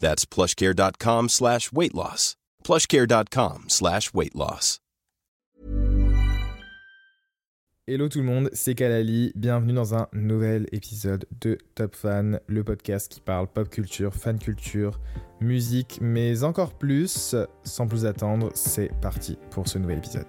That's plushcare.com slash weight loss. plushcare.com slash weight loss. Hello tout le monde, c'est Kalali. Bienvenue dans un nouvel épisode de Top Fan, le podcast qui parle pop culture, fan culture, musique, mais encore plus. Sans plus attendre, c'est parti pour ce nouvel épisode.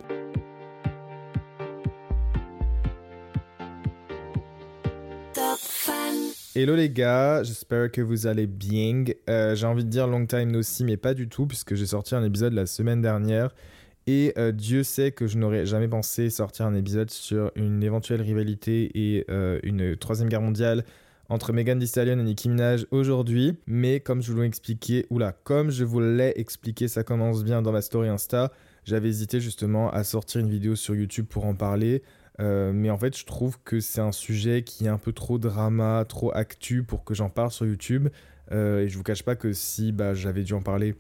Hello les gars, j'espère que vous allez bien. Euh, j'ai envie de dire long time no mais pas du tout, puisque j'ai sorti un épisode la semaine dernière. Et euh, Dieu sait que je n'aurais jamais pensé sortir un épisode sur une éventuelle rivalité et euh, une troisième guerre mondiale entre Megan Thee Stallion et Nicki Minaj aujourd'hui. Mais comme je vous l'ai expliqué, oula, comme je vous l'ai expliqué, ça commence bien dans ma story Insta. J'avais hésité justement à sortir une vidéo sur YouTube pour en parler. Euh, mais en fait, je trouve que c'est un sujet qui est un peu trop drama, trop actu pour que j'en parle sur YouTube. Euh, et je vous cache pas que si bah, j'avais dû en parler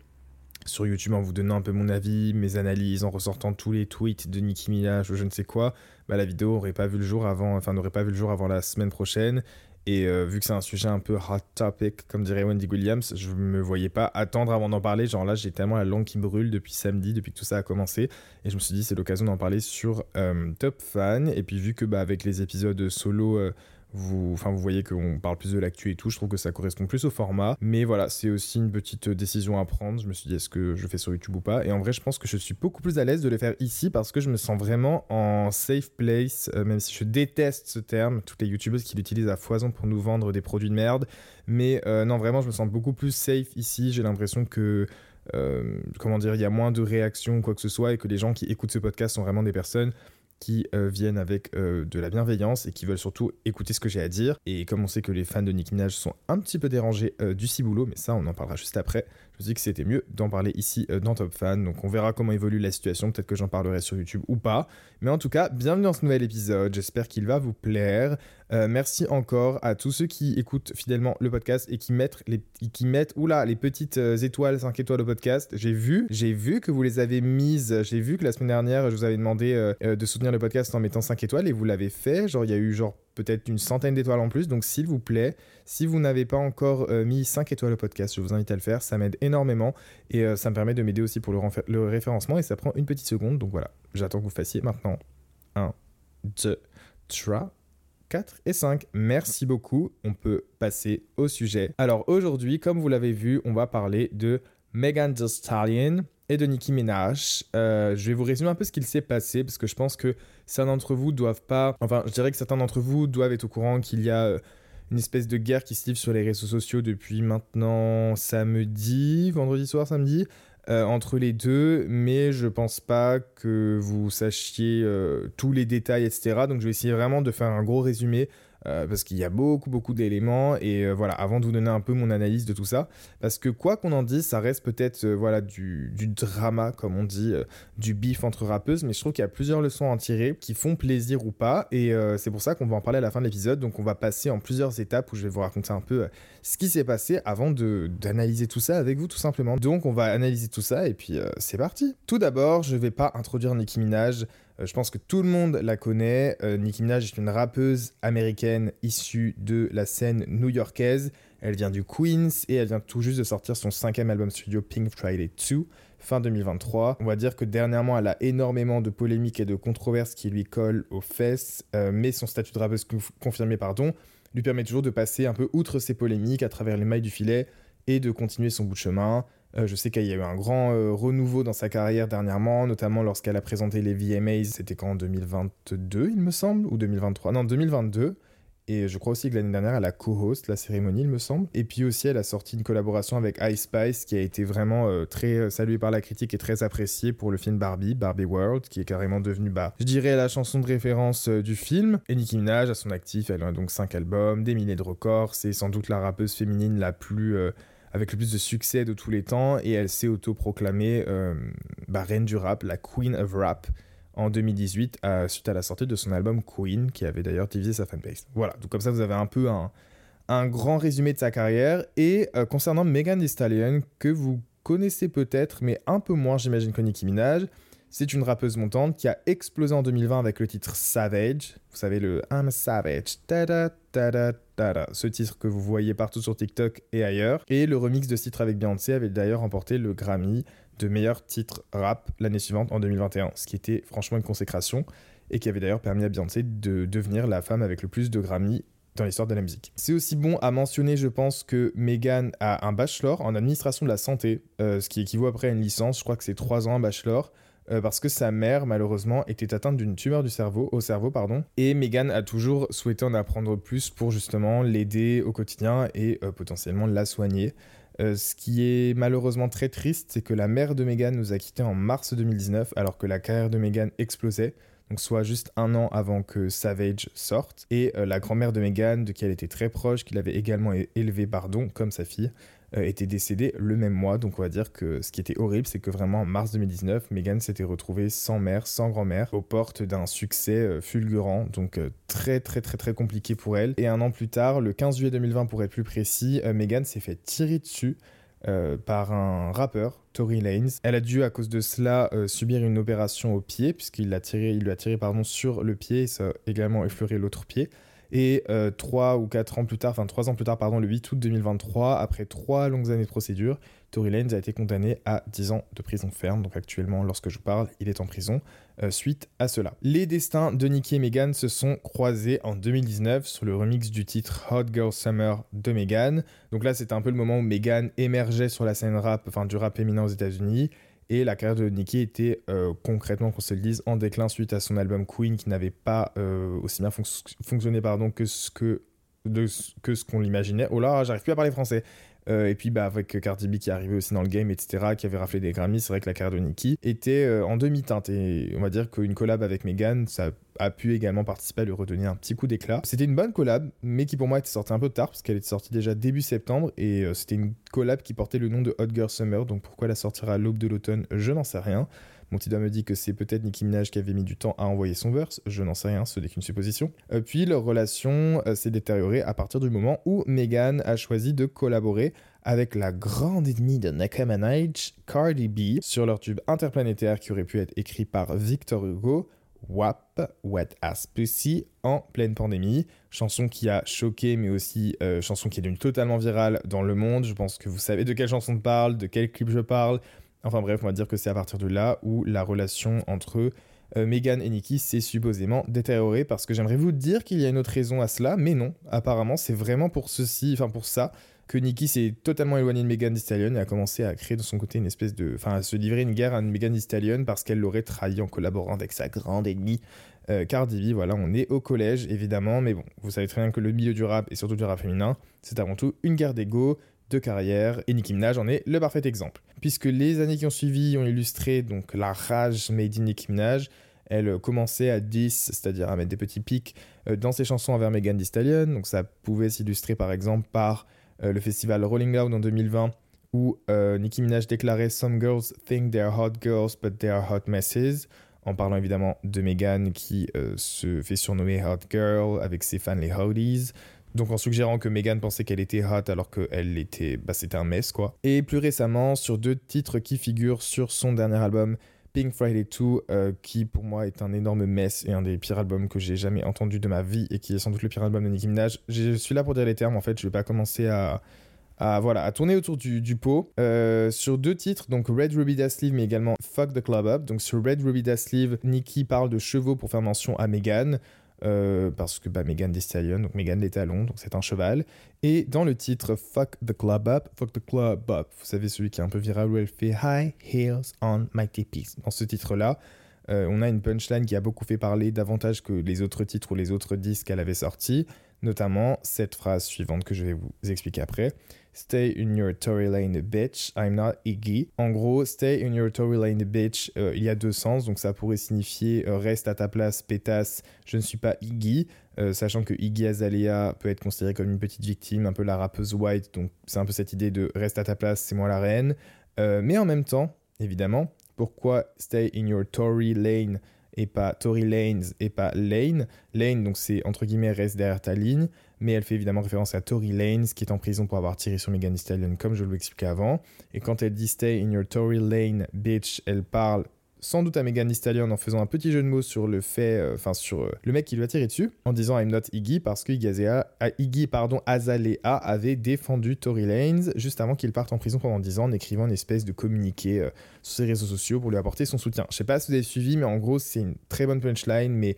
sur YouTube en vous donnant un peu mon avis, mes analyses, en ressortant tous les tweets de Nicki Minaj ou je ne sais quoi, bah, la vidéo pas vu le jour avant, n'aurait pas vu le jour avant la semaine prochaine. Et euh, vu que c'est un sujet un peu hot topic, comme dirait Wendy Williams, je me voyais pas attendre avant d'en parler. Genre là, j'ai tellement la langue qui brûle depuis samedi, depuis que tout ça a commencé. Et je me suis dit, c'est l'occasion d'en parler sur euh, Top Fan. Et puis, vu que bah, avec les épisodes solo, euh, vous, enfin, vous voyez qu'on parle plus de l'actu et tout, je trouve que ça correspond plus au format. Mais voilà, c'est aussi une petite décision à prendre. Je me suis dit, est-ce que je fais sur YouTube ou pas? Et en vrai, je pense que je suis beaucoup plus à l'aise de le faire ici parce que je me sens vraiment en safe place, euh, même si je déteste ce terme, toutes les YouTubeuses qui l'utilisent à foison pour nous vendre des produits de merde. Mais euh, non, vraiment, je me sens beaucoup plus safe ici. J'ai l'impression que. Euh, comment dire, il y a moins de réactions ou quoi que ce soit et que les gens qui écoutent ce podcast sont vraiment des personnes qui euh, viennent avec euh, de la bienveillance et qui veulent surtout écouter ce que j'ai à dire. Et comme on sait que les fans de Nick Minaj sont un petit peu dérangés euh, du ciboulot, mais ça on en parlera juste après, je me dit que c'était mieux d'en parler ici dans Top Fan. Donc on verra comment évolue la situation, peut-être que j'en parlerai sur YouTube ou pas. Mais en tout cas, bienvenue dans ce nouvel épisode, j'espère qu'il va vous plaire. Merci encore à tous ceux qui écoutent fidèlement le podcast et qui mettent les, qui mettent oula, les petites étoiles, 5 étoiles au podcast. J'ai vu, j'ai vu que vous les avez mises, j'ai vu que la semaine dernière je vous avais demandé de soutenir le podcast en mettant 5 étoiles et vous l'avez fait. Genre, il y a eu genre peut-être une centaine d'étoiles en plus. Donc, s'il vous plaît, si vous n'avez pas encore euh, mis 5 étoiles au podcast, je vous invite à le faire. Ça m'aide énormément et euh, ça me permet de m'aider aussi pour le, le, référencement et ça prend une petite seconde. Donc voilà, j'attends que vous fassiez maintenant 1, 2, 3. 4 et 5. Merci beaucoup. On peut passer au sujet. Alors aujourd'hui, comme vous l'avez vu, on va parler de Megan Thee Stallion et de Nicki Minaj. Euh, je vais vous résumer un peu ce qu'il s'est passé parce que je pense que certains d'entre vous doivent pas. Enfin, je dirais que certains d'entre vous doivent être au courant qu'il y a euh, une espèce de guerre qui se livre sur les réseaux sociaux depuis maintenant samedi, vendredi soir, samedi. Euh, entre les deux, mais je pense pas que vous sachiez tous les détails, etc. Donc je vais essayer vraiment de faire un gros résumé euh, parce qu'il y a beaucoup, beaucoup d'éléments. Et euh, voilà, avant de vous donner un peu mon analyse de tout ça, parce que quoi qu'on en dise, ça reste peut-être voilà, du, du, drama, comme on dit, du bif entre rappeuses, mais je trouve qu'il y a plusieurs leçons à en tirer qui font plaisir ou pas. Et c'est pour ça qu'on va en parler à la fin de l'épisode. Donc on va passer en plusieurs étapes où je vais vous raconter un peu ce qui s'est passé avant d'analyser tout ça avec vous, tout simplement. Donc on va analyser tout ça et puis c'est parti. Tout d'abord, je vais pas introduire Nicki Minaj. Euh, je pense que tout le monde la connaît. Euh, Nicki Minaj est une rappeuse américaine issue de la scène new-yorkaise. Elle vient du Queens et elle vient tout juste de sortir son cinquième album studio Pink Friday 2 fin 2023. On va dire que dernièrement, elle a énormément de polémiques et de controverses qui lui collent aux fesses, euh, mais son statut de rappeuse confirmé, pardon, lui permet toujours de passer un peu outre ces polémiques à travers les mailles du filet et de continuer son bout de chemin. Euh, je sais qu'il y a eu un grand euh, renouveau dans sa carrière dernièrement, notamment lorsqu'elle a présenté les VMAs, c'était quand en 2022 il me semble, ou 2023 Non, 2022. Et je crois aussi que l'année dernière, elle a co-host la cérémonie, il me semble. Et puis aussi, elle a sorti une collaboration avec Ice Spice qui a été vraiment euh, très saluée par la critique et très appréciée pour le film Barbie, Barbie World, qui est carrément devenu, bah, je dirais, la chanson de référence du film. Et Nicki Minaj, à son actif, elle a donc 5 albums, des milliers de records. C'est sans doute la rappeuse féminine la plus avec le plus de succès de tous les temps et elle s'est autoproclamée euh, bah, reine du rap, la Queen of Rap en 2018 suite à la sortie de son album Queen qui avait d'ailleurs divisé sa fanbase. Voilà, donc comme ça vous avez un peu un, grand résumé de sa carrière et euh, concernant Megan Thee Stallion que vous connaissez peut-être mais un peu moins j'imagine que Nicki Minaj. C'est une rappeuse montante qui a explosé en 2020 avec le titre Savage. Vous savez, le I'm a Ce titre que vous voyez partout sur TikTok et ailleurs. Et le remix de ce titre avec Beyoncé avait d'ailleurs remporté le Grammy de meilleur titre rap l'année suivante en 2021. Ce qui était franchement une consécration et qui avait d'ailleurs permis à Beyoncé de devenir la femme avec le plus de Grammy dans l'histoire de la musique. C'est aussi bon à mentionner, je pense, que Megan a un bachelor en administration de la santé, euh, ce qui équivaut après à une licence. Je crois que c'est 3 ans un bachelor. Euh, parce que sa mère, malheureusement, était atteinte d'une tumeur du cerveau, au cerveau, pardon. Et Megan a toujours souhaité en apprendre plus pour justement l'aider au quotidien et euh, potentiellement la soigner. Euh, ce qui est malheureusement très triste, c'est que la mère de Megan nous a quittés en mars 2019, alors que la carrière de Megan explosait donc soit juste un an avant que Savage sorte. Et la grand-mère de Megan, de qui elle était très proche, qu'il avait également élevé, pardon, comme sa fille, était décédée le même mois. Donc on va dire que ce qui était horrible, c'est que vraiment en mars 2019, Meghan s'était retrouvée sans mère, sans grand-mère, aux portes d'un succès euh, fulgurant. Donc euh, très très très très compliqué pour elle. Et un an plus tard, le 15 juillet 2020 pour être plus précis, Meghan s'est fait tirer dessus. par un rappeur, Tory Lanez. Elle a dû à cause de cela subir une opération au pied puisqu'il lui a tiré pardon sur le pied et ça a également effleuré l'autre pied. Et euh, trois ou quatre ans plus tard, enfin trois ans plus tard, pardon, le 8 août 2023, après trois longues années de procédure, Tory Lanez a été condamné à 10 ans de prison ferme. Donc actuellement, lorsque je parle, il est en prison euh, suite à cela. Les destins de Nicki et Megan se sont croisés en 2019 sur le remix du titre Hot Girl Summer de Megan. Donc là, c'était un peu le moment où Megan émergeait sur la scène rap, enfin du rap féminin aux États-Unis. Et la carrière de Nicki était euh, concrètement, qu'on se le dise, en déclin suite à son album Queen qui n'avait pas euh, aussi bien fonctionné pardon, que ce que ce qu'on l'imaginait. Oh là, j'arrive plus à parler français. Euh, et puis bah, avec Cardi B qui est arrivé aussi dans le game, etc., qui avait raflé des Grammys, c'est vrai que la carrière de Nicki était euh, en demi-teinte. Et on va dire qu'une collab avec Megan, ça a pu également participer à lui redonner un petit coup d'éclat. C'était une bonne collab, mais qui pour moi était sortie un peu tard, parce qu'elle était sortie déjà début septembre, et euh, c'était une collab qui portait le nom de Hot Girl Summer, donc pourquoi la sortira à l'aube de l'automne, je n'en sais rien. Mon me dit que c'est peut-être Nicki Minaj qui avait mis du temps à envoyer son verse, je n'en sais rien, ce n'est qu'une supposition. Euh, puis leur relation euh, s'est détériorée à partir du moment où Megan a choisi de collaborer avec la grande ennemie de Minaj, Cardi B, sur leur tube interplanétaire qui aurait pu être écrit par Victor Hugo, WAP, Wet Ass Pussy, en pleine pandémie. Chanson qui a choqué, mais aussi euh, chanson qui est devenue totalement virale dans le monde. Je pense que vous savez de quelle chanson je parle, de quel clip je parle. Enfin bref, on va dire que c'est à partir de là où la relation entre euh, Megan et Nikki s'est supposément détériorée parce que j'aimerais vous dire qu'il y a une autre raison à cela, mais non, apparemment c'est vraiment pour ceci, enfin pour ça que Nikki s'est totalement éloignée de Megan Thee et a commencé à créer de son côté une espèce de, enfin à se livrer une guerre à Megan Thee parce qu'elle l'aurait trahi en collaborant avec sa grande ennemie euh, Cardi B. Voilà, on est au collège évidemment, mais bon, vous savez très bien que le milieu du rap et surtout du rap féminin, c'est avant tout une guerre d'ego, de carrière, et Nicki Minaj en est le parfait exemple. Puisque les années qui ont suivi ont illustré donc la rage made in Nicki Minaj, elle commençait à 10, c'est-à-dire à mettre des petits pics dans ses chansons envers Megan Thee Stallion. Donc ça pouvait s'illustrer par exemple par le festival Rolling Loud en 2020 où Nicki Minaj déclarait Some girls think they are hot girls but they are hot messes en parlant évidemment de Megan qui se fait surnommer Hot Girl avec ses fans les Howdies. Donc en suggérant que Megan pensait qu'elle était hot alors qu'elle était, bah c'était un mess quoi. Et plus récemment sur deux titres qui figurent sur son dernier album Pink Friday 2, euh, qui pour moi est un énorme mess et un des pires albums que j'ai jamais entendu de ma vie et qui est sans doute le pire album de Nicki Minaj. Je suis là pour dire les termes en fait, je vais pas commencer à, voilà, à tourner autour du, pot. Euh, sur deux titres, donc Red Ruby Da Sleeve, mais également Fuck the Club Up. Donc sur Red Ruby Da Sleeve, Nicki parle de chevaux pour faire mention à Megan. Euh, parce que bah, Megan des Stallion, donc Megan des talons, donc c'est un cheval. Et dans le titre Fuck the Club Up, Fuck the Club Up, vous savez celui qui est un peu viral où elle fait High Heels on My Tippies. Dans ce titre-là, euh, on a une punchline qui a beaucoup fait parler davantage que les autres titres ou les autres disques qu'elle avait sortis, notamment cette phrase suivante que je vais vous expliquer après. Stay in your Tory lane, bitch. I'm not Iggy. En gros, stay in your Tory lane, bitch. Euh, il y a deux sens, donc ça pourrait signifier euh, reste à ta place, pétasse. Je ne suis pas Iggy, euh, sachant que Iggy Azalea peut être considérée comme une petite victime, un peu la rappeuse white. Donc c'est un peu cette idée de reste à ta place, c'est moi la reine. mais en même temps, évidemment, pourquoi stay in your Tory lane et pas Tory Lanes et pas Lane? Lane, donc c'est entre guillemets reste derrière ta ligne mais elle fait évidemment référence à Tory Lanez qui est en prison pour avoir tiré sur Megan Thee Stallion comme je l'expliquais avant. Et quand elle dit Stay in your Tory Lane, bitch, elle parle sans doute à Megan Thee Stallion en faisant un petit jeu de mots sur le fait, euh, enfin sur euh, le mec qui lui a tiré dessus, en disant I'm not Iggy parce que euh, Iggy pardon, Azalea avait défendu Tory Lanez juste avant qu'il parte en prison pendant 10 ans en écrivant une espèce de communiqué sur ses réseaux sociaux pour lui apporter son soutien. Je sais pas si vous avez suivi, mais en gros c'est une très bonne punchline, mais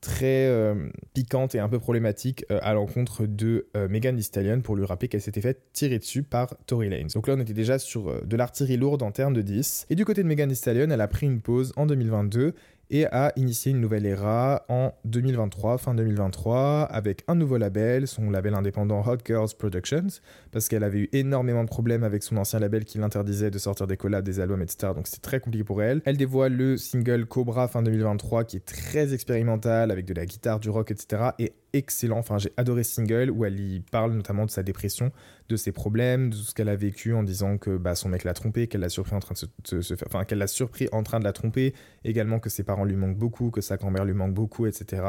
très euh, piquante et un peu problématique euh, à l'encontre de euh, Megan Thee Stallion pour lui rappeler qu'elle s'était fait tirer dessus par Tory Lanez. Donc là, on était déjà sur de l'artillerie lourde en termes de 10. Et du côté de Megan Thee Stallion, elle a pris une pause en 2022 et a initié une nouvelle ère en 2023, fin 2023, avec un nouveau label, son label indépendant Hot Girls Productions, parce qu'elle avait eu énormément de problèmes avec son ancien label qui l'interdisait de sortir des collabs, des albums, etc. Donc c'est très compliqué pour elle. Elle dévoile le single Cobra fin 2023, qui est très expérimental, avec de la guitare, du rock, etc. et excellent. Enfin, j'ai adoré single où elle y parle notamment de sa dépression, de ses problèmes, de tout ce qu'elle a vécu en disant que bah, son mec l'a trompé, qu'elle l'a surpris en train de se, faire, enfin qu'elle l'a surpris en train de la tromper, également que ses parents lui manquent beaucoup, que sa grand-mère lui manque beaucoup, etc.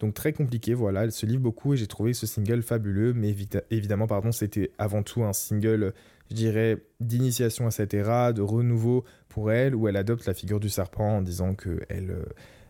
Donc très compliqué, voilà. Elle se livre beaucoup et j'ai trouvé ce single fabuleux, mais évidemment, pardon, c'était avant tout un single, je dirais, d'initiation à cette ère, de renouveau pour elle, où elle adopte la figure du serpent en disant que elle euh,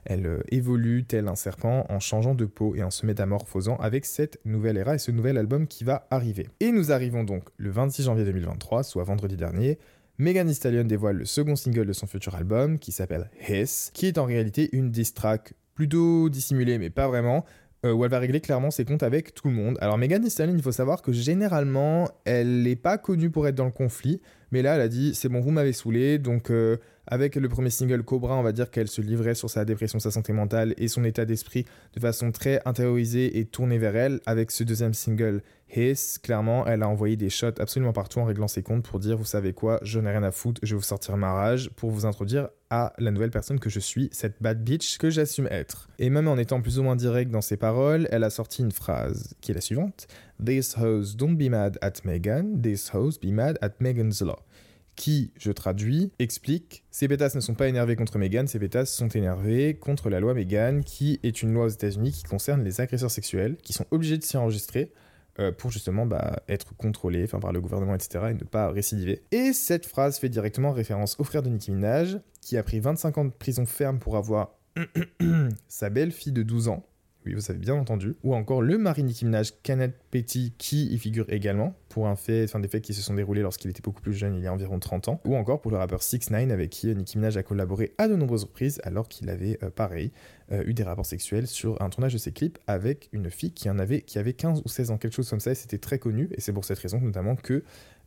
elle euh, évolue tel un serpent en changeant de peau et en se métamorphosant avec cette nouvelle era et ce nouvel album qui va arriver. Et nous arrivons donc le 26 janvier 2023, soit vendredi dernier. Megan Thee Stallion dévoile le second single de son futur album qui s'appelle Hiss, qui est en réalité une diss track plutôt dissimulée mais pas vraiment, euh, où elle va régler clairement ses comptes avec tout le monde. Alors Megan Thee Stallion, il faut savoir que généralement, elle n'est pas connue pour être dans le conflit, mais là, elle a dit c'est bon, vous m'avez saoulé, donc euh, avec le premier single Cobra, on va dire qu'elle se livrait sur sa dépression, sa santé mentale et son état d'esprit de façon très intériorisée et tournée vers elle. Avec ce deuxième single Hiss, clairement, elle a envoyé des shots absolument partout en réglant ses comptes pour dire vous savez quoi, je n'ai rien à foutre, je vais vous sortir ma rage pour vous introduire à la nouvelle personne que je suis, cette bad bitch que j'assume être. Et même en étant plus ou moins direct dans ses paroles, elle a sorti une phrase qui est la suivante. These hoes don't be mad at Megan, these hoes be mad at Megan's law. Qui, je traduis, explique ces pétasses ne sont pas énervés contre Meghan, ces pétasses sont énervés contre la loi Meghan, qui est une loi aux États-Unis qui concerne les agresseurs sexuels, qui sont obligés de s'y enregistrer euh, pour justement bah, être contrôlés par le gouvernement, etc., et ne pas récidiver. Et cette phrase fait directement référence au frère de Nicki Minaj, qui a pris 25 ans de prison ferme pour avoir sa belle-fille de 12 ans, oui, vous avez bien entendu. Ou encore le mari Nicki Minaj, Kenneth Petty, qui y figure également, pour un fait, des faits qui se sont déroulés lorsqu'il était beaucoup plus jeune, il y a environ 30 ans. Ou encore pour le rappeur 6 9 avec qui Nicki Minaj a collaboré à de nombreuses reprises, alors qu'il avait, euh, pareil, euh, eu des rapports sexuels sur un tournage de ses clips avec une fille qui, en avait, qui avait 15 ou 16 ans, quelque chose comme ça, et c'était très connu. Et c'est pour cette raison notamment que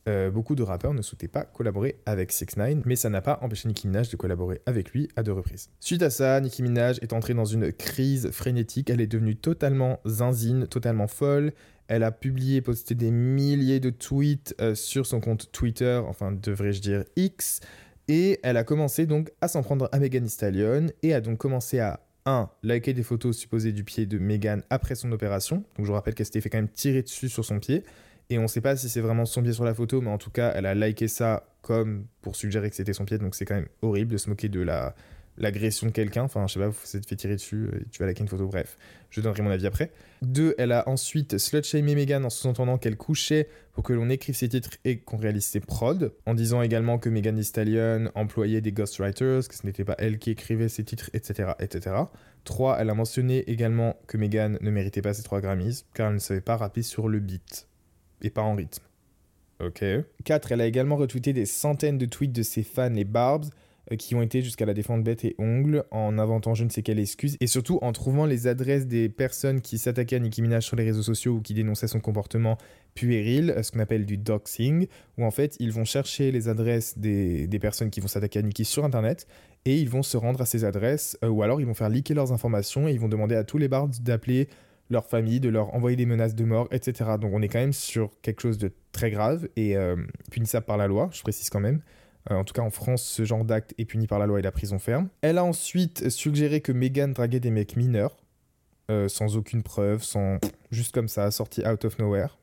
euh, beaucoup de rappeurs ne souhaitaient pas collaborer avec 6 9 mais ça n'a pas empêché Nicki Minaj de collaborer avec lui à deux reprises. Suite à ça, Nicki Minaj est entrée dans une crise frénétique, elle est devenue totalement zinzine, totalement folle, elle a publié, posté des milliers de tweets euh, sur son compte Twitter, enfin devrais-je dire X, Et elle a commencé donc à s'en prendre à Megan Stallion et a donc commencé à 1. liker des photos supposées du pied de Megan après son opération. Donc je vous rappelle qu'elle s'était fait quand même tirer dessus sur son pied. Et on ne sait pas si c'est vraiment son pied sur la photo, mais en tout cas, elle a liké ça comme pour suggérer que c'était son pied. Donc c'est quand même horrible de se moquer de la, l'agression de quelqu'un. Enfin, je sais pas, vous êtes fait tirer dessus, et tu vas liker une photo, bref. Je donnerai mon avis après. Deux, elle a ensuite slut-shamé Megan en sous-entendant qu'elle couchait pour que l'on écrive ses titres et qu'on réalise ses prods, en disant également que Megan Thee employait des ghostwriters, que ce n'était pas elle qui écrivait ses titres, etc., etc. 3. Elle a mentionné également que Megan ne méritait pas ses 3 Grammys, car elle ne savait pas rapper sur le beat, et pas en rythme. Ok. 4. Elle a également retweeté des centaines de tweets de ses fans, les Barbs, euh, qui ont été jusqu'à la défendre bête et ongle en inventant je ne sais quelle excuse et surtout en trouvant les adresses des personnes qui s'attaquaient à Nicki Minaj sur les réseaux sociaux ou qui dénonçaient son comportement puéril, euh, ce qu'on appelle du doxing, où en fait ils vont chercher les adresses des, personnes qui vont s'attaquer à Nicki sur internet et ils vont se rendre à ces adresses euh, ou alors ils vont faire leaker leurs informations et ils vont demander à tous les bards d'appeler leur famille, de leur envoyer des menaces de mort, etc. Donc on est quand même sur quelque chose de très grave et punissable par la loi, je précise quand même. Euh, en tout cas, en France, ce genre d'acte est puni par la loi et la prison ferme. Elle a ensuite suggéré que Meghan draguait des mecs mineurs, euh, sans aucune preuve, sans juste comme ça, sorti out of nowhere.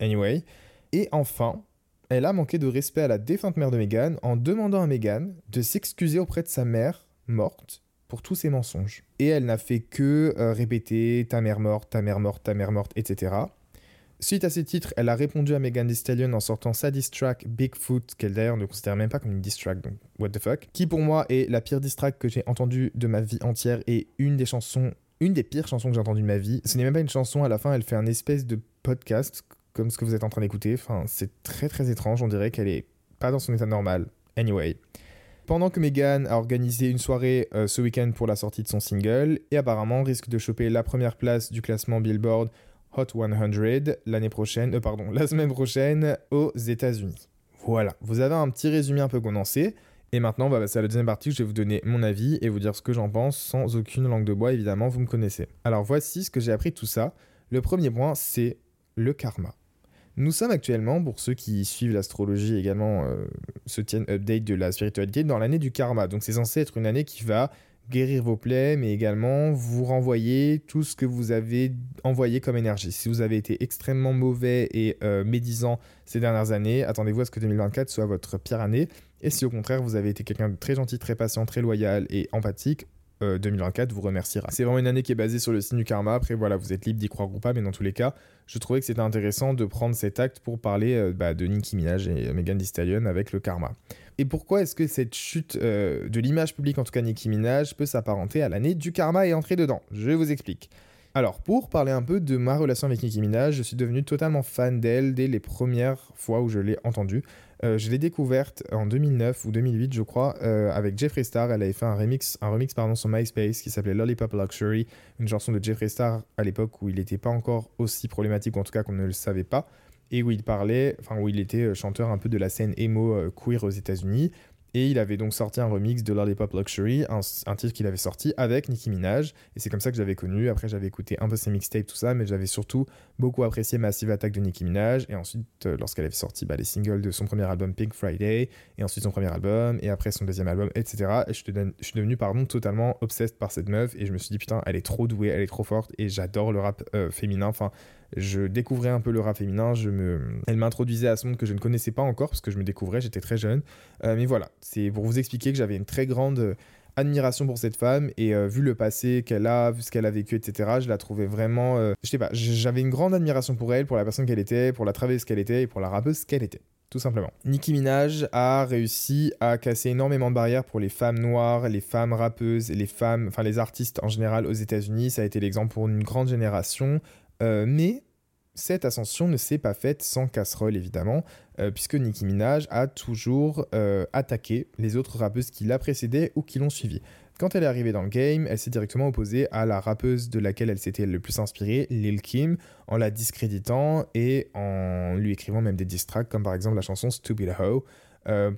Anyway. Et enfin, elle a manqué de respect à la défunte mère de Meghan en demandant à Meghan de s'excuser auprès de sa mère morte pour tous ses mensonges. Et elle n'a fait que euh, répéter ta mère morte, ta mère morte, ta mère morte, etc. Suite à ces titres, elle a répondu à Megan Thee Stallion en sortant sa diss track Bigfoot, qu'elle d'ailleurs ne considère même pas comme une diss track, donc what the fuck, qui pour moi est la pire diss track que j'ai entendue de ma vie entière et une des chansons, une des pires chansons que j'ai entendues de ma vie. Ce n'est même pas une chanson, à la fin elle fait un espèce de podcast, comme ce que vous êtes en train d'écouter, enfin c'est très très étrange, on dirait qu'elle est pas dans son état normal. Anyway. Pendant que Megan a organisé une soirée euh, ce week-end pour la sortie de son single, et apparemment risque de choper la première place du classement Billboard Hot 100 l'année prochaine, euh, pardon, la semaine prochaine aux États-Unis. Voilà, vous avez un petit résumé un peu condensé. Et maintenant, on va passer à la deuxième partie je vais vous donner mon avis et vous dire ce que j'en pense sans aucune langue de bois, évidemment, vous me connaissez. Alors voici ce que j'ai appris de tout ça. Le premier point, c'est le karma. Nous sommes actuellement, pour ceux qui suivent l'astrologie également, euh, se tiennent update de la spiritualité, dans l'année du karma. Donc c'est censé être une année qui va guérir vos plaies, mais également vous renvoyer tout ce que vous avez envoyé comme énergie. Si vous avez été extrêmement mauvais et euh, médisant ces dernières années, attendez-vous à ce que 2024 soit votre pire année. Et si au contraire vous avez été quelqu'un de très gentil, très patient, très loyal et empathique, 2024 euh, vous remerciera. C'est vraiment une année qui est basée sur le signe du karma. Après, voilà, vous êtes libre d'y croire ou pas, mais dans tous les cas, je trouvais que c'était intéressant de prendre cet acte pour parler euh, bah, de Nicki Minaj et Megan Thee Stallion avec le karma. Et pourquoi est-ce que cette chute euh, de l'image publique, en tout cas Nicki Minaj, peut s'apparenter à l'année du karma et entrer dedans? Je vous explique. Alors, pour parler un peu de ma relation avec Nicki Minaj, je suis devenu totalement fan d'elle dès les premières fois où je l'ai entendue. Euh, je l'ai découverte en 2009 ou 2008, je crois, euh, avec Jeffree Star. Elle avait fait un remix, un remix pardon, sur MySpace qui s'appelait Lollipop Luxury, une chanson de Jeffree Star à l'époque où il n'était pas encore aussi problématique, ou en tout cas qu'on ne le savait pas, et où il parlait, enfin où il était euh, chanteur un peu de la scène emo queer aux États-Unis. Et il avait donc sorti un remix de Lollipop Luxury, un, titre qu'il avait sorti avec Nicki Minaj. Et c'est comme ça que j'avais connu. Après, j'avais écouté un peu ses mixtapes, tout ça, mais j'avais surtout beaucoup apprécié Massive Attack de Nicki Minaj. Et ensuite, euh, lorsqu'elle avait sorti bah, les singles de son premier album Pink Friday, et ensuite son premier album, et après son deuxième album, etc. Et je, suis devenu totalement obsessed par cette meuf. Et je me suis dit, putain, elle est trop douée, elle est trop forte. Et j'adore le rap euh, féminin. Enfin, je découvrais un peu le rap féminin. Je me... Elle m'introduisait à ce monde que je ne connaissais pas encore parce que je me découvrais, j'étais très jeune. Euh, mais voilà, c'est pour vous expliquer que j'avais une très grande euh, admiration pour cette femme et euh, vu le passé qu'elle a, vu ce qu'elle a vécu, etc., je la trouvais vraiment. je sais pas, j'avais une grande admiration pour elle, pour la personne qu'elle était, pour la travailleuse qu'elle était et pour la rappeuse qu'elle était. Tout simplement. Nicki Minaj a réussi à casser énormément de barrières pour les femmes noires, les femmes rappeuses les femmes, enfin les artistes en général aux États-Unis. Ça a été l'exemple pour une grande génération. Euh, mais cette ascension ne s'est pas faite sans casserole, évidemment, euh, puisque Nicki Minaj a toujours euh, attaqué les autres rappeuses qui la précédaient ou qui l'ont suivie. Quand elle est arrivée dans le game, elle s'est directement opposée à la rappeuse de laquelle elle s'était le plus inspirée, Lil Kim, en la discréditant et en lui écrivant même des diss comme par exemple la chanson Stupid Ho.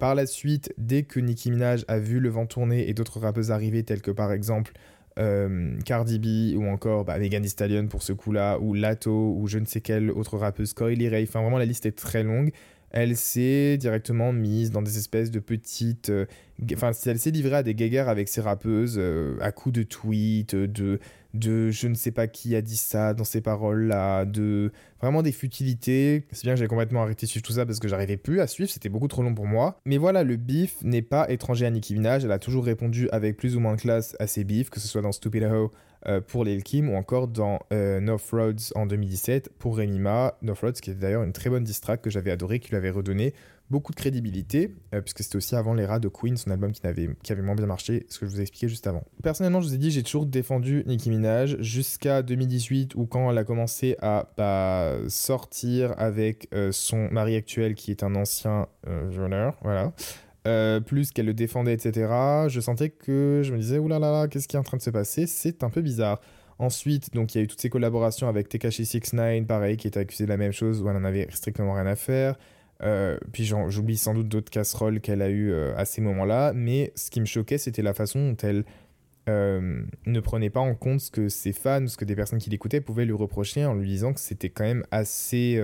par la suite, dès que Nicki Minaj a vu le vent tourner et d'autres rappeuses arriver, telles que par exemple euh, Cardi B ou encore bah, Megan Thee Stallion pour ce coup-là, ou Lato, ou je ne sais quelle autre rappeuse, Coily Ray, enfin vraiment la liste est très longue. Elle s'est directement mise dans des espèces de petites euh, enfin, elle s'est livrée à des guéguerres avec ses rappeuses euh, à coups de tweets, de, de je ne sais pas qui a dit ça dans ces paroles-là, de vraiment des futilités. C'est bien que j'ai complètement arrêté de suivre tout ça parce que j'arrivais plus à suivre, c'était beaucoup trop long pour moi. Mais voilà, le bif n'est pas étranger à Nicki Minaj, elle a toujours répondu avec plus ou moins de classe à ses bifs, que ce soit dans Stupid Ho euh, pour Lil Kim ou encore dans euh, North Roads en 2017 pour Remima. North Roads qui était d'ailleurs une très bonne distract que j'avais adoré, qui lui avait redonné beaucoup de crédibilité, euh, puisque c'était aussi avant l'era de Queen, son album qui, avait, qui avait moins bien marché, ce que je vous ai expliqué juste avant. Personnellement, je vous ai dit, j'ai toujours défendu Nicki Minaj jusqu'à 2018, où quand elle a commencé à bah, sortir avec euh, son mari actuel, qui est un ancien euh, voilà. Plus qu'elle le défendait, etc. Je sentais que je me disais, oulala, là là, qu'est-ce qui est en train de se passer? C'est un peu bizarre. Ensuite, donc il y a eu toutes ces collaborations avec Tekashi 69, pareil, qui était accusé de la même chose, où elle en avait strictement rien à faire. Euh, puis j'oublie sans doute d'autres casseroles qu'elle a eues euh, à ces moments-là, mais ce qui me choquait, c'était la façon dont elle euh, ne prenait pas en compte ce que ses fans, ce que des personnes qui l'écoutaient pouvaient lui reprocher en lui disant que c'était quand même assez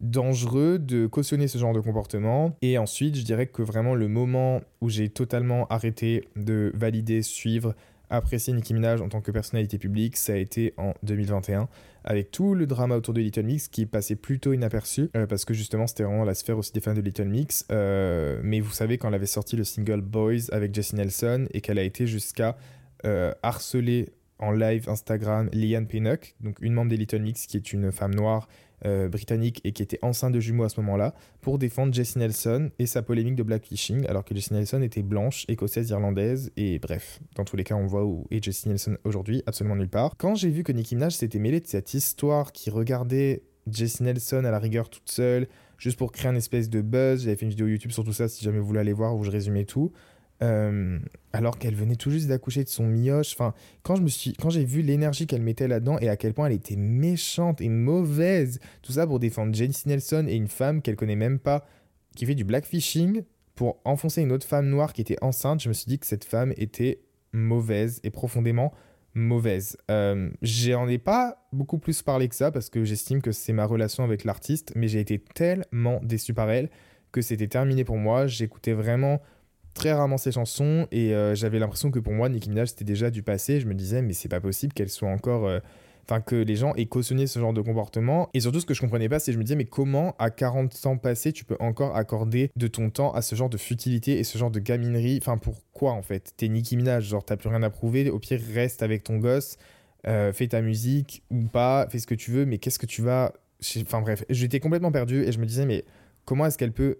dangereux de cautionner ce genre de comportement. Et ensuite, je dirais que vraiment le moment où j'ai totalement arrêté de valider, suivre, apprécier Nicki Minaj en tant que personnalité publique, ça a été en 2021, avec tout le drama autour de Little Mix qui passait plutôt inaperçu, euh, parce que justement c'était vraiment la sphère aussi des fans de Little Mix. Euh, mais vous savez, quand elle avait sorti le single Boys avec Jessie Nelson et qu'elle a été jusqu'à euh, harceler en live Instagram Liane Pinnock, donc une membre des Little Mix qui est une femme noire euh, britannique et qui était enceinte de jumeaux à ce moment-là, pour défendre Jessie Nelson et sa polémique de blackfishing, alors que Jessie Nelson était blanche, écossaise, irlandaise, et bref, dans tous les cas, on voit où est Jessie Nelson aujourd'hui, absolument nulle part. Quand j'ai vu que Nicki Minaj s'était mêlée de cette histoire qui regardait Jessie Nelson à la rigueur toute seule, juste pour créer un espèce de buzz, j'avais fait une vidéo YouTube sur tout ça si jamais vous voulez aller voir où je résumais tout. Euh, alors qu'elle venait tout juste d'accoucher de son mioche. Enfin, quand je me suis, quand j'ai vu l'énergie qu'elle mettait là-dedans et à quel point elle était méchante et mauvaise, tout ça pour défendre Janice Nelson et une femme qu'elle connaît même pas, qui fait du blackfishing pour enfoncer une autre femme noire qui était enceinte, je me suis dit que cette femme était mauvaise et profondément mauvaise. Euh, J'en ai pas beaucoup plus parlé que ça parce que j'estime que c'est ma relation avec l'artiste, mais j'ai été tellement déçu par elle que c'était terminé pour moi. J'écoutais vraiment très rarement ses chansons et euh, j'avais l'impression que pour moi Nicki Minaj c'était déjà du passé. Je me disais mais c'est pas possible qu'elle soit encore euh, enfin que les gens aient cautionné ce genre de comportement. Et surtout ce que je comprenais pas c'est je me disais mais comment à 40 ans passés tu peux encore accorder de ton temps à ce genre de futilité et ce genre de gaminerie? Enfin pourquoi en fait? T'es Nicki Minaj genre t'as plus rien à prouver. Au pire reste avec ton gosse euh, fais ta musique ou pas fais ce que tu veux mais qu'est-ce que tu vas enfin bref. J'étais complètement perdu et je me disais mais comment est-ce qu'elle peut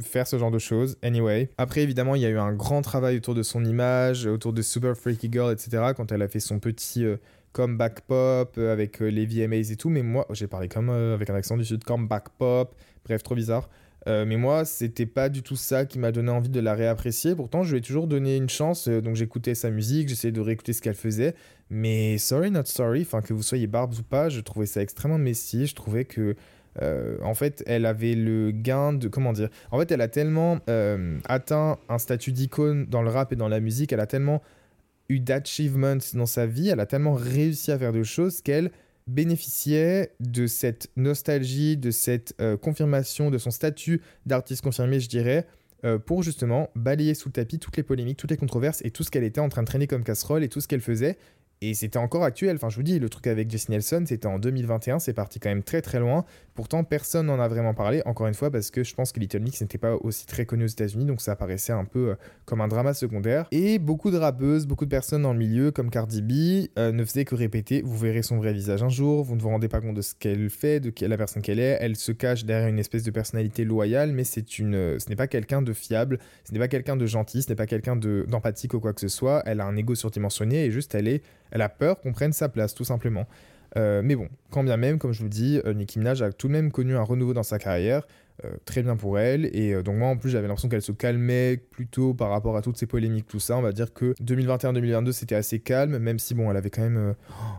faire ce genre de choses. Anyway. Après, évidemment, il y a eu un grand travail autour de son image, autour de Super Freaky Girl, etc. Quand elle a fait son petit euh, comeback pop euh, avec euh, les VMAs et tout. Mais moi, j'ai parlé comme avec un accent du sud, comeback pop. Bref, trop bizarre. mais moi, c'était pas du tout ça qui m'a donné envie de la réapprécier. Pourtant, je lui ai toujours donné une chance. donc, j'écoutais sa musique, j'essayais de réécouter ce qu'elle faisait. Mais sorry, not sorry. Enfin, que vous soyez Barbs ou pas, je trouvais ça extrêmement messy. Je trouvais que euh, en fait, elle avait le gain de. Comment dire En fait, elle a tellement euh, atteint un statut d'icône dans le rap et dans la musique, elle a tellement eu d'achievements dans sa vie, elle a tellement réussi à faire de choses qu'elle bénéficiait de cette nostalgie, de cette euh, confirmation de son statut d'artiste confirmé, je dirais, pour justement balayer sous le tapis toutes les polémiques, toutes les controverses et tout ce qu'elle était en train de traîner comme casserole et tout ce qu'elle faisait. Et c'était encore actuel. Enfin, je vous dis, le truc avec Jesse Nelson, c'était en 2021. C'est parti quand même très très loin. Pourtant, personne n'en a vraiment parlé. Encore une fois, parce que je pense que Little Mix n'était pas aussi très connu aux États-Unis. Donc ça apparaissait un peu euh, comme un drama secondaire. Et beaucoup de rappeuses, beaucoup de personnes dans le milieu, comme Cardi B, euh, ne faisaient que répéter Vous verrez son vrai visage un jour. Vous ne vous rendez pas compte de ce qu'elle fait, de la personne qu'elle est. Elle se cache derrière une espèce de personnalité loyale, mais c'est une, euh, ce n'est pas quelqu'un de fiable. Ce n'est pas quelqu'un de gentil. Ce n'est pas quelqu'un d'empathique ou quoi que ce soit. Elle a un ego surdimensionné et juste elle est elle a peur qu'on prenne sa place, tout simplement. Euh, mais bon, quand bien même, comme je vous dis, euh, Nicki Minaj a tout de même connu un renouveau dans sa carrière. Euh, très bien pour elle. Et donc moi en plus j'avais l'impression qu'elle se calmait plutôt par rapport à toutes ces polémiques, tout ça. On va dire que 2021-2022 c'était assez calme, même si bon elle avait quand même...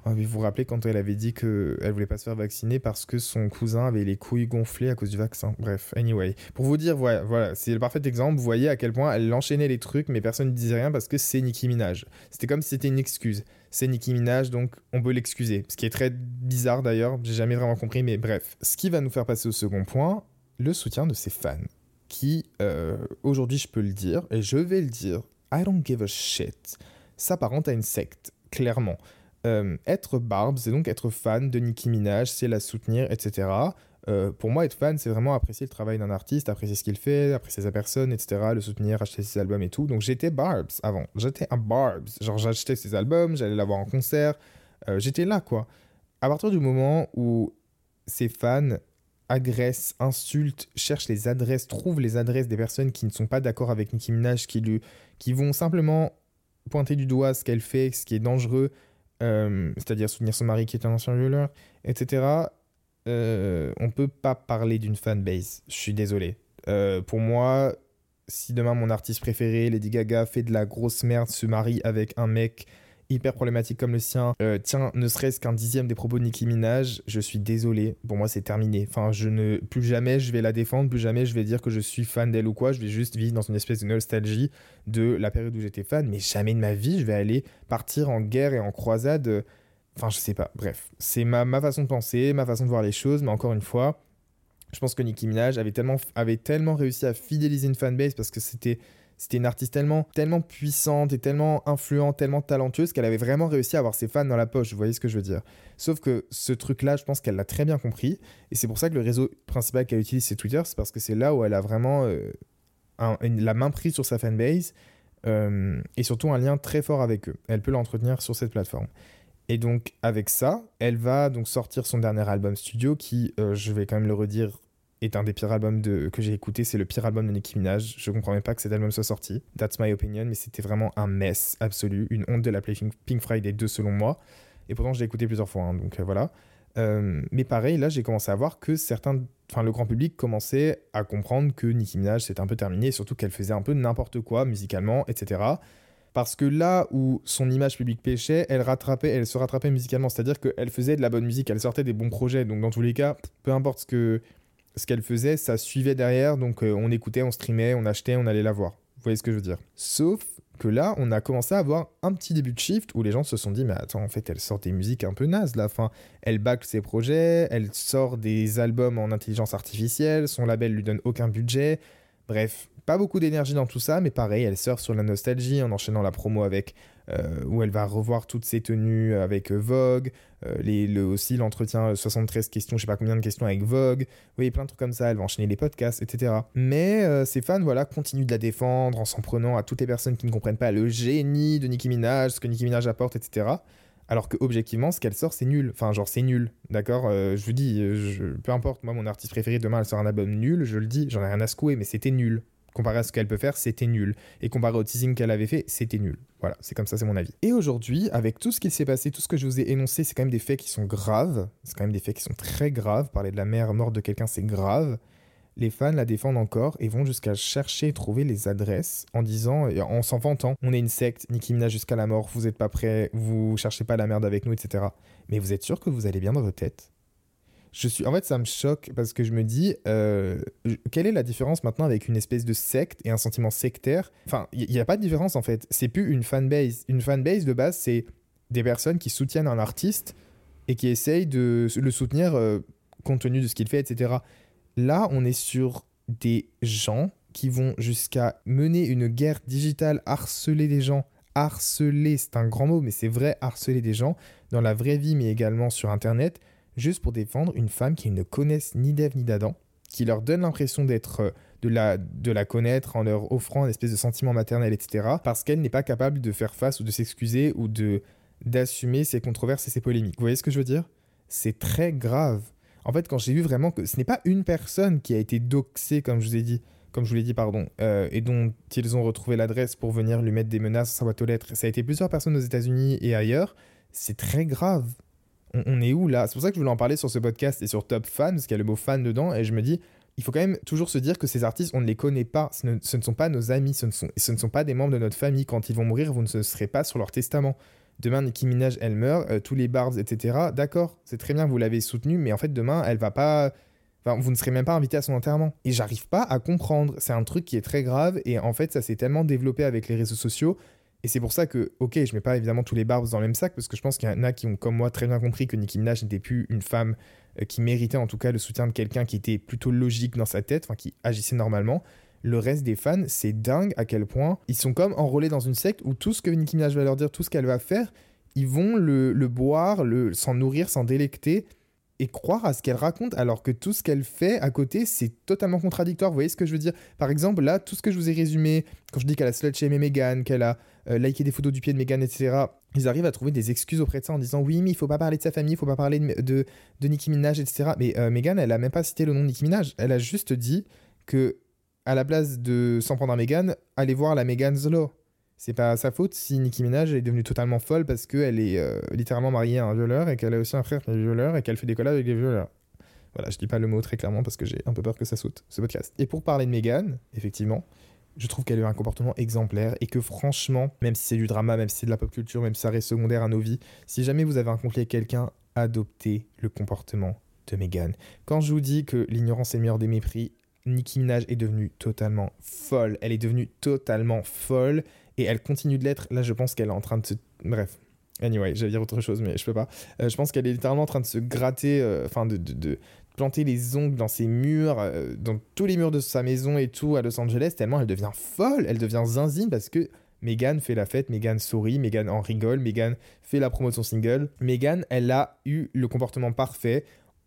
Oh, vous vous rappelez quand elle avait dit qu'elle voulait pas se faire vacciner parce que son cousin avait les couilles gonflées à cause du vaccin. Bref, anyway. Pour vous dire, voilà, voilà c'est le parfait exemple. Vous voyez à quel point elle enchaînait les trucs mais personne ne disait rien parce que c'est Nicki Minaj. C'était comme si c'était une excuse c'est Nicki Minaj, donc on peut l'excuser. Ce qui est très bizarre d'ailleurs, j'ai jamais vraiment compris, mais bref. Ce qui va nous faire passer au second point, le soutien de ses fans. qui, euh, aujourd'hui, je peux le dire, et je vais le dire, I don't give a shit, s'apparente à une secte, clairement. Euh, être barbe, c'est donc être fan de Nicki Minaj, c'est la soutenir, etc. Euh, pour moi, être fan, c'est vraiment apprécier le travail d'un artiste, apprécier ce qu'il fait, apprécier sa personne, etc. Le soutenir, acheter ses albums et tout. Donc j'étais Barbs avant. J'étais un Barbs. Genre j'achetais ses albums, j'allais la voir en concert. j'étais là, quoi. À partir du moment où ses fans agressent, insultent, cherchent les adresses, trouvent les adresses des personnes qui ne sont pas d'accord avec Nicki Minaj, qui, lui, qui vont simplement pointer du doigt ce qu'elle fait, ce qui est dangereux, euh, c'est-à-dire soutenir son mari qui est un ancien violeur, etc. Euh, on peut pas parler d'une fanbase. Je suis désolé. Euh, pour moi, si demain mon artiste préféré, Lady Gaga, fait de la grosse merde, se marie avec un mec hyper problématique comme le sien euh, tiens ne serait-ce qu'un dixième des propos de Nicki Minaj, je suis désolé. Pour moi, c'est terminé. Enfin, je ne plus jamais je vais la défendre, plus jamais je vais dire que je suis fan d'elle ou quoi. Je vais juste vivre dans une espèce de nostalgie de la période où j'étais fan, mais jamais de ma vie je vais aller partir en guerre et en croisade. Enfin, je sais pas. Bref, c'est ma, ma façon de penser, ma façon de voir les choses, mais encore une fois, je pense que Nicki Minaj avait tellement, avait tellement réussi à fidéliser une fanbase parce que c'était c'était une artiste tellement, tellement puissante et tellement influente, tellement talentueuse qu'elle avait vraiment réussi à avoir ses fans dans la poche. Vous voyez ce que je veux dire Sauf que ce truc-là, je pense qu'elle l'a très bien compris. Et c'est pour ça que le réseau principal qu'elle utilise, c'est Twitter. C'est parce que c'est là où elle a vraiment euh, la main prise sur sa fanbase euh, et surtout un lien très fort avec eux. Elle peut l'entretenir sur cette plateforme. Et donc, avec ça, elle va donc sortir son dernier album studio qui, euh, je vais quand même le redire, est un des pires albums de, que j'ai écouté. C'est le pire album de Nicki Minaj. Je comprenais pas que cet album soit sorti. That's my opinion, mais c'était vraiment un mess absolu. Une honte de l'appeler Pink Friday 2 selon moi. Et pourtant, j'ai écouté plusieurs fois, hein, donc euh, voilà. Euh, mais pareil, là, j'ai commencé à voir que certains, enfin, le grand public commençait à comprendre que Nicki Minaj c'était un peu terminé, surtout qu'elle faisait un peu n'importe quoi musicalement, etc. Parce que là où son image publique pêchait, elle rattrapait, elle se rattrapait musicalement. C'est-à-dire qu'elle faisait de la bonne musique, elle sortait des bons projets. Donc dans tous les cas, peu importe ce que ce qu'elle faisait, ça suivait derrière, donc euh, on écoutait, on streamait, on achetait, on allait la voir. Vous voyez ce que je veux dire? Sauf que là, on a commencé à avoir un petit début de shift où les gens se sont dit, mais attends, en fait, elle sort des musiques un peu nazes là. Enfin, elle bâcle ses projets, elle sort des albums en intelligence artificielle, son label lui donne aucun budget. Bref, pas beaucoup d'énergie dans tout ça, mais pareil, elle sort sur la nostalgie en enchaînant la promo avec euh, où elle va revoir toutes ses tenues avec euh, Vogue, euh, aussi l'entretien 73 questions, je sais pas combien de questions avec Vogue, voyez plein de trucs comme ça, elle va enchaîner les podcasts, etc. Mais ses fans, voilà, continuent de la défendre en s'en prenant à toutes les personnes qui ne comprennent pas le génie de Nicki Minaj, ce que Nicki Minaj apporte, etc. Alors que objectivement, ce qu'elle sort, c'est nul. Enfin, genre, c'est nul. D'accord Je vous dis, peu importe, moi, mon artiste préféré, demain, elle sort un album nul, je le dis, j'en ai rien à secouer, mais c'était nul comparé à ce qu'elle peut faire, c'était nul. Et comparé au teasing qu'elle avait fait, c'était nul. Voilà, c'est comme ça, c'est mon avis. Et aujourd'hui, avec tout ce qui s'est passé, tout ce que je vous ai énoncé, c'est quand même des faits qui sont graves. C'est quand même des faits qui sont très graves. Parler de la mère morte de quelqu'un, c'est grave. Les fans la défendent encore et vont jusqu'à chercher et trouver les adresses en disant, en s'en vantant, on est une secte, Nicki jusqu'à la mort, vous n'êtes pas prêts, vous cherchez pas la merde avec nous, etc. Mais vous êtes sûr que vous allez bien dans votre tête je suis, en fait, ça me choque parce que je me dis, euh, quelle est la différence maintenant avec une espèce de secte et un sentiment sectaire? Enfin, il n'y a pas de différence en fait. C'est plus une fanbase. Une fanbase de base, c'est des personnes qui soutiennent un artiste et qui essayent de le soutenir euh, compte tenu de ce qu'il fait, etc. Là, on est sur des gens qui vont jusqu'à mener une guerre digitale, harceler des gens. Harceler, c'est un grand mot, mais c'est vrai, harceler des gens dans la vraie vie, mais également sur Internet juste pour défendre une femme qu'ils ne connaissent ni d'Ève ni d'Adam, qui leur donne l'impression d'être euh, de la, de la connaître en leur offrant une espèce de sentiment maternel, etc., parce qu'elle n'est pas capable de faire face ou de s'excuser ou de d'assumer ses controverses et ses polémiques. Vous voyez ce que je veux dire? C'est très grave. En fait, quand j'ai vu vraiment que ce n'est pas une personne qui a été doxée, comme je vous ai dit, comme je vous l'ai dit, pardon, euh, et dont ils ont retrouvé l'adresse pour venir lui mettre des menaces à sa boîte aux lettres, ça a été plusieurs personnes aux États-Unis et ailleurs, c'est très grave on, est où là? C'est pour ça que je voulais en parler sur ce podcast et sur Top Fan, parce qu'il y a le mot fan dedans, et je me dis, il faut quand même toujours se dire que ces artistes, on ne les connaît pas, ce ne, sont pas nos amis, ce ne, sont, ce ne sont pas des membres de notre famille. Quand ils vont mourir, vous ne serez pas sur leur testament. Demain, Nicki Minaj, elle meurt, euh, tous les bars, etc. D'accord, c'est très bien, vous l'avez soutenue, mais en fait, demain, elle va pas. Enfin, vous ne serez même pas invité à son enterrement. Et j'arrive pas à comprendre. C'est un truc qui est très grave, et en fait, ça s'est tellement développé avec les réseaux sociaux et c'est pour ça que, ok, je mets pas évidemment tous les barbes dans le même sac, parce que je pense qu'il y en a qui ont, comme moi, très bien compris que Nicki Minaj n'était plus une femme euh, qui méritait en tout cas le soutien de quelqu'un qui était plutôt logique dans sa tête, enfin qui agissait normalement. Le reste des fans, c'est dingue à quel point ils sont comme enrôlés dans une secte où tout ce que Nicki Minaj va leur dire, tout ce qu'elle va faire, ils vont le, boire, s'en nourrir, s'en délecter et croire à ce qu'elle raconte alors que tout ce qu'elle fait à côté c'est totalement contradictoire. Vous voyez ce que je veux dire? Par exemple là tout ce que je vous ai résumé quand je dis qu'elle a slut shamed Megan qu'elle a euh, liké des photos du pied de Megan etc ils arrivent à trouver des excuses auprès de ça en disant oui mais il faut pas parler de sa famille il faut pas parler de, de, Nicki Minaj etc mais euh, elle a même pas cité le nom de Nicki Minaj. Elle a juste dit que à la place de s'en prendre à Megan allez voir la Megan's Law c'est pas sa faute si Nicki Minaj est devenue totalement folle parce qu'elle est euh, littéralement mariée à un violeur et qu'elle a aussi un frère qui est violeur et qu'elle fait des collabs avec des violeurs. Voilà, je dis pas le mot très clairement parce que j'ai un peu peur que ça saute, ce podcast. Et pour parler de Megan, effectivement, je trouve qu'elle a eu un comportement exemplaire et que franchement, même si c'est du drama, même si c'est de la pop culture, même si ça reste secondaire à nos vies, si jamais vous avez un conflit avec quelqu'un, adoptez le comportement de Megan. Quand je vous dis que l'ignorance est le meilleur des mépris, Nicki Minaj est devenue totalement folle. Elle est devenue totalement folle et elle continue de l'être. Là, je pense qu'elle est en train de se. Bref. Anyway, j'allais dire autre chose, mais je peux pas. Euh, je pense qu'elle est littéralement en train de se gratter, euh, enfin, de, planter les ongles dans ses murs, euh, dans tous les murs de sa maison et tout à Los Angeles, tellement elle devient folle, elle devient zinzine parce que Megan fait la fête, Megan sourit, Megan en rigole, Megan fait la promotion single. Megan, elle a eu le comportement parfait.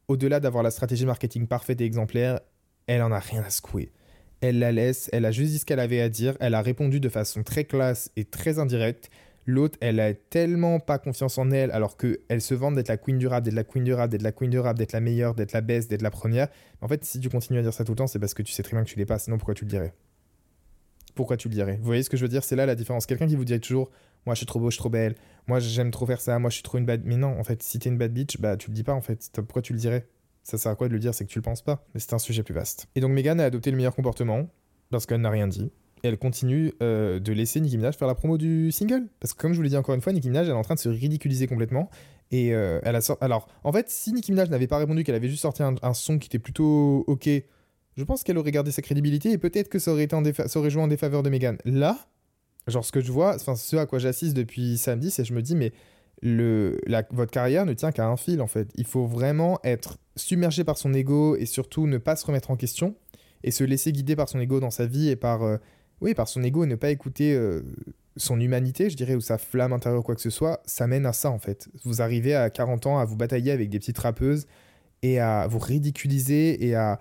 Au-delà d'avoir la stratégie marketing parfaite et exemplaire, elle en a rien à secouer elle la laisse, elle a juste dit ce qu'elle avait à dire, elle a répondu de façon très classe et très indirecte. L'autre, elle a tellement pas confiance en elle, alors qu'elle se vante d'être la queen du rap, d'être la queen du rap, d'être la queen du rap, d'être la meilleure, d'être la best, d'être la première. En fait, si tu continues à dire ça tout le temps, c'est parce que tu sais très bien que tu l'es pas, sinon pourquoi tu le dirais? Pourquoi tu le dirais? Vous voyez ce que je veux dire? C'est là la différence. Quelqu'un qui vous dirait toujours Moi je suis trop beau, je suis trop belle, moi j'aime trop faire ça, moi je suis trop une bad. Mais non, en fait, si t'es une bad bitch, bah tu le dis pas en fait. Pourquoi tu le dirais? Ça sert à quoi de le dire C'est que tu le penses pas. Mais c'est un sujet plus vaste. Et donc Megan a adopté le meilleur comportement parce qu'elle n'a rien dit. Et elle continue euh, de laisser Nicki Minaj faire la promo du single. Parce que comme je vous l'ai dit encore une fois, Nicki Minaj elle est en train de se ridiculiser complètement. Et euh, elle a sorti. Alors, en fait, si Nicki Minaj n'avait pas répondu, qu'elle avait juste sorti un, son qui était plutôt ok, je pense qu'elle aurait gardé sa crédibilité et peut-être que ça aurait, été en joué en défaveur de Megan. Là, genre ce que je vois, enfin ce à quoi j'assiste depuis samedi, c'est je me dis, mais votre carrière ne tient qu'à un fil en fait. Il faut vraiment être submergé par son ego et surtout ne pas se remettre en question et se laisser guider par son ego dans sa vie et par, euh, oui, par son ego et ne pas écouter euh, son humanité, je dirais, ou sa flamme intérieure, quoi que ce soit, ça mène à ça en fait. Vous arrivez à 40 ans à vous batailler avec des petites rappeuses et à vous ridiculiser et à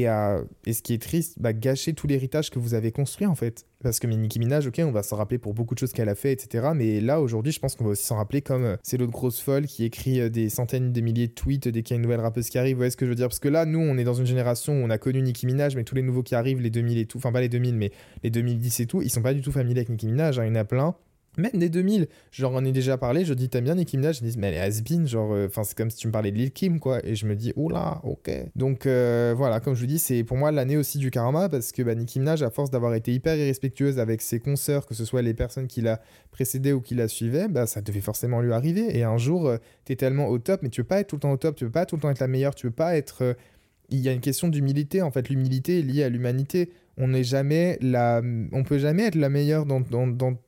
et, à, et ce qui est triste, bah, gâcher tout l'héritage que vous avez construit en fait. Parce que Nicki Minaj, ok, on va s'en rappeler pour beaucoup de choses qu'elle a fait, etc. Mais là, aujourd'hui, je pense qu'on va aussi s'en rappeler comme euh, c'est l'autre grosse folle qui écrit euh, des centaines de milliers de tweets dès qu'il y a une nouvelle rappeuse qui arrive. Vous voyez ce que je veux dire? Parce que là, nous, on est dans une génération où on a connu Nicki Minaj, mais tous les nouveaux qui arrivent, les 2000 et tout, enfin pas les 2000, mais les 2010 et tout, ils sont pas du tout familiers avec Nicki Minaj. Hein. Il y en a plein même des 2000, genre on en ai déjà parlé, je dis t'aimes bien Nicki Minaj, je dis mais elle est has genre, euh, enfin c'est comme si tu me parlais de Lil Kim quoi, et je me dis oula, ok. Donc euh, voilà, comme je vous dis, c'est pour moi l'année aussi du karma, parce que bah, Nicki Minaj, à force d'avoir été hyper irrespectueuse avec ses consoeurs, que ce soit les personnes qui la précédaient ou qui la suivaient, bah ça devait forcément lui arriver, et un jour, euh, t'es tellement au top, mais tu veux pas être tout le temps au top, tu veux pas tout le temps être la meilleure, tu veux pas être... Il y a une question d'humilité, en fait, l'humilité est liée à l'humanité on n'est jamais la on peut jamais être la meilleure dans,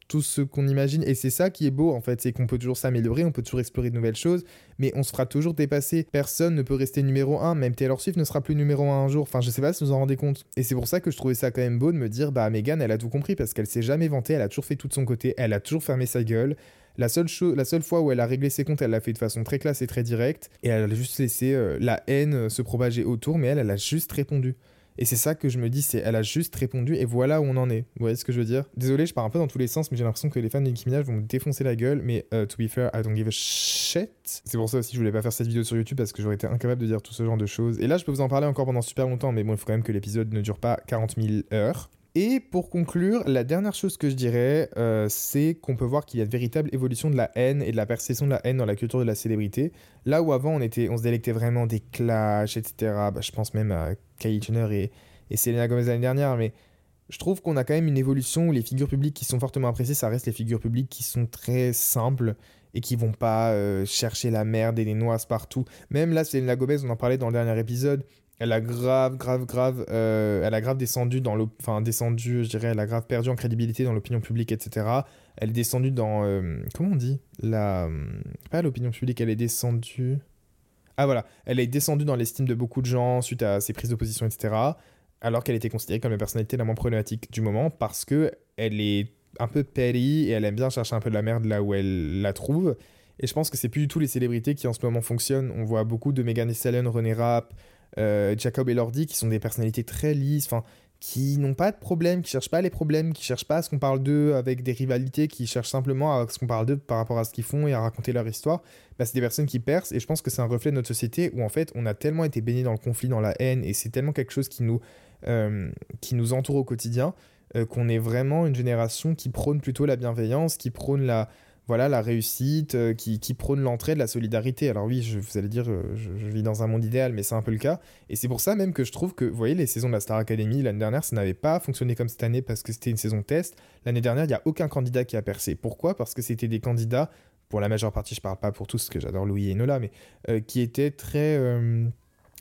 tout ce qu'on imagine. Et c'est ça qui est beau en fait c'est qu'on peut toujours s'améliorer on peut toujours explorer de nouvelles choses mais on se fera toujours dépasser personne ne peut rester numéro 1 même Taylor Swift ne sera plus numéro 1 un jour. Enfin je sais pas si vous en rendez compte. Et c'est pour ça que je trouvais ça quand même beau de me dire bah Megan elle a tout compris parce qu'elle s'est jamais vantée elle a toujours fait tout de son côté elle a toujours fermé sa gueule. La seule, la seule fois où elle a réglé ses comptes, elle l'a fait de façon très classe et très directe. Et elle a juste laissé euh, la haine se propager autour, mais elle, elle a juste répondu. Et c'est ça que je me dis, c'est elle a juste répondu et voilà où on en est. Vous voyez ce que je veux dire? Désolé, je pars un peu dans tous les sens, mais j'ai l'impression que les fans de Nicki Minaj vont me défoncer la gueule. Mais uh, to be fair, I don't give a shit. C'est pour ça aussi que je voulais pas faire cette vidéo sur YouTube parce que j'aurais été incapable de dire tout ce genre de choses. Et là, je peux vous en parler encore pendant super longtemps, mais bon, il faut quand même que l'épisode ne dure pas 40 000 heures. Et pour conclure, la dernière chose que je dirais, euh, c'est qu'on peut voir qu'il y a une véritable évolution de la haine et de la perception de la haine dans la culture de la célébrité. Là où avant on, était, on se délectait vraiment des clashs, etc. Bah, je pense même à Kylie Jenner et, et Selena Gomez l'année dernière, mais je trouve qu'on a quand même une évolution où les figures publiques qui sont fortement appréciées, ça reste les figures publiques qui sont très simples et qui vont pas euh, chercher la merde et les noises partout. Même là, Selena Gomez, on en parlait dans le dernier épisode, elle a grave, grave, grave, euh, elle a grave descendu dans l'op... enfin descendu, je dirais, elle a grave perdu en crédibilité dans l'opinion publique, etc. Elle est descendue dans, euh, comment on dit, la, pas l'opinion publique, elle est descendue Ah voilà, elle est descendue dans l'estime de beaucoup de gens suite à ses prises de position, etc. Alors qu'elle était considérée comme la personnalité la moins problématique du moment parce que elle est un peu petty et elle aime bien chercher un peu de la merde là où elle la trouve. Et je pense que c'est plus du tout les célébrités qui en ce moment fonctionnent. On voit beaucoup de Megan Thee René Rapp, euh, Jacob Elordi qui sont des personnalités très lisses, enfin qui n'ont pas de problème, qui cherchent pas les problèmes, qui cherchent pas à ce qu'on parle d'eux avec des rivalités, qui cherchent simplement à ce qu'on parle d'eux par rapport à ce qu'ils font et à raconter leur histoire, bah, c'est des personnes qui percent et je pense que c'est un reflet de notre société où en fait on a tellement été baigné dans le conflit, dans la haine et c'est tellement quelque chose qui nous, euh, qui nous entoure au quotidien euh, qu'on est vraiment une génération qui prône plutôt la bienveillance, qui prône la, voilà, la réussite, euh, qui, prône l'entraide, la solidarité. Alors oui, je, vous allez dire, euh, je, vis dans un monde idéal, mais c'est un peu le cas. Et c'est pour ça même que je trouve que, vous voyez, les saisons de la Star Academy, l'année dernière, ça n'avait pas fonctionné comme cette année parce que c'était une saison test. L'année dernière, il n'y a aucun candidat qui a percé. Pourquoi? Parce que c'était des candidats, pour la majeure partie, je parle pas pour tous, parce que j'adore Louis et Nola, mais euh, qui étaient très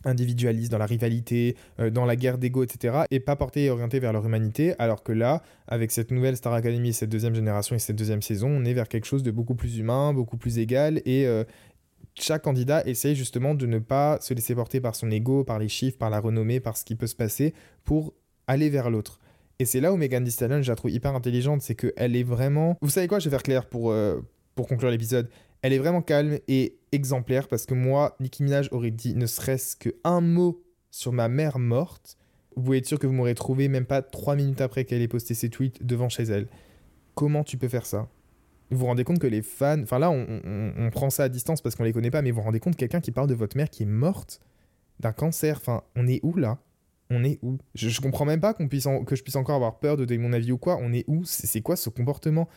individualistes, dans la rivalité, euh, dans la guerre d'ego, etc. Et pas portés et orientés vers leur humanité. Alors que là, avec cette nouvelle Star Academy, cette deuxième génération et cette deuxième saison, on est vers quelque chose de beaucoup plus humain, beaucoup plus égal. Et euh, chaque candidat essaye justement de ne pas se laisser porter par son ego, par les chiffres, par la renommée, par ce qui peut se passer, pour aller vers l'autre. Et c'est là où Megan Thee Stallion, je la trouve hyper intelligente, c'est qu'elle est vraiment... Vous savez quoi, je vais faire clair pour, euh, pour conclure l'épisode. Elle est vraiment calme et exemplaire parce que moi, Nicki Minaj aurait dit ne serait-ce qu'un mot sur ma mère morte. Vous pouvez être sûr que vous m'aurez trouvé même pas trois minutes après qu'elle ait posté ses tweets devant chez elle. Comment tu peux faire ça? Vous vous rendez compte que les fans. Enfin là, on, prend ça à distance parce qu'on les connaît pas, mais vous vous rendez compte quelqu'un qui parle de votre mère qui est morte d'un cancer. Enfin, on est où là? On est où? Je, comprends même pas qu'on puisse que je puisse encore avoir peur de donner mon avis ou quoi. On est où? C'est quoi ce comportement?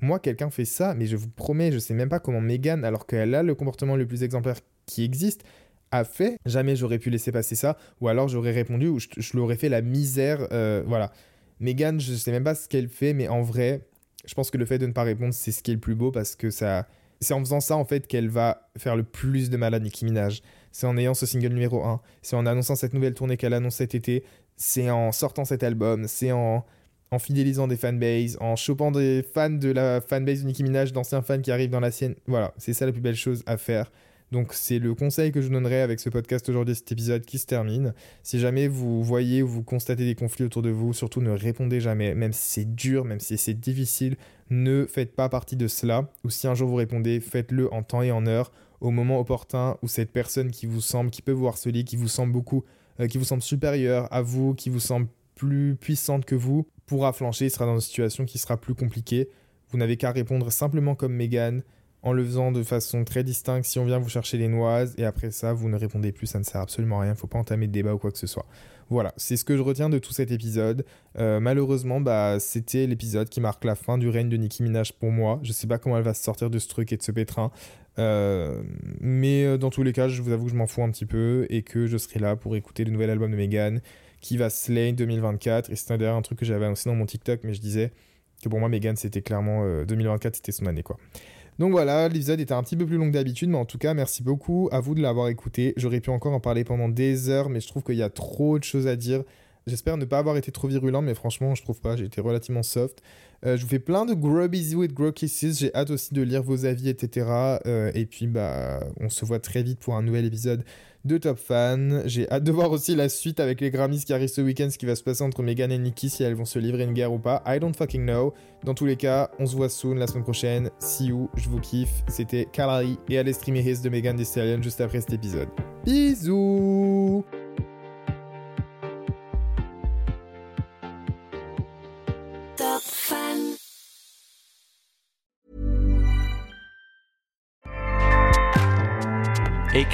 Moi, quelqu'un fait ça, mais je vous promets, je sais même pas comment Megan, alors qu'elle a le comportement le plus exemplaire qui existe, a fait. Jamais j'aurais pu laisser passer ça, ou alors j'aurais répondu, ou je, l'aurais fait la misère. Euh, voilà. Megan, je sais même pas ce qu'elle fait, mais en vrai, je pense que le fait de ne pas répondre, c'est ce qui est le plus beau parce que ça. C'est en faisant ça, en fait, qu'elle va faire le plus de mal à Nicki Minaj. C'est en ayant ce single numéro 1. C'est en annonçant cette nouvelle tournée qu'elle annonce cet été. C'est en sortant cet album. C'est en en fidélisant des fanbases, en chopant des fans de la fanbase de Nicki d'anciens fans qui arrivent dans la sienne. Voilà, c'est ça la plus belle chose à faire. Donc c'est le conseil que je donnerai avec ce podcast aujourd'hui, cet épisode qui se termine. Si jamais vous voyez ou vous constatez des conflits autour de vous, surtout ne répondez jamais, même si c'est dur, même si c'est difficile, ne faites pas partie de cela. Ou si un jour vous répondez, faites-le en temps et en heure, au moment opportun où cette personne qui vous semble, qui peut vous harceler, qui vous semble beaucoup, euh, qui vous semble supérieure à vous, qui vous semble plus puissante que vous, pourra flancher, il sera dans une situation qui sera plus compliquée. Vous n'avez qu'à répondre simplement comme Megan, en le faisant de façon très distincte si on vient vous chercher les noises, et après ça, vous ne répondez plus, ça ne sert absolument à rien, il ne faut pas entamer de débat ou quoi que ce soit. Voilà, c'est ce que je retiens de tout cet épisode. Euh, malheureusement, bah, c'était l'épisode qui marque la fin du règne de Nicki Minaj pour moi. Je sais pas comment elle va se sortir de ce truc et de ce pétrin. Euh, mais euh, dans tous les cas, je vous avoue que je m'en fous un petit peu et que je serai là pour écouter le nouvel album de Megan qui va slay 2024. Et c'est d'ailleurs un truc que j'avais annoncé dans mon TikTok, mais je disais que pour moi, Megan, c'était clairement 2024, euh, c'était son année, quoi. Donc voilà, l'épisode était un petit peu plus long que d'habitude, mais en tout cas, merci beaucoup à vous de l'avoir écouté. J'aurais pu encore en parler pendant des heures, mais je trouve qu'il y a trop de choses à dire. J'espère ne pas avoir été trop virulent, mais franchement, je trouve pas. J'ai été relativement soft. Euh, je vous fais plein de gros bisous et gros kisses. J'ai hâte aussi de lire vos avis, etc. Euh, et puis, bah, on se voit très vite pour un nouvel épisode de Top Fan. J'ai hâte de voir aussi la suite avec les Grammys qui arrivent ce week-end, ce qui va se passer entre Megan et Nikki, si elles vont se livrer une guerre ou pas. I don't fucking know. Dans tous les cas, on se voit soon la semaine prochaine. See you, je vous kiffe. C'était Kalari et allez streamer de Megan Thee Stallion juste après cet épisode. Bisous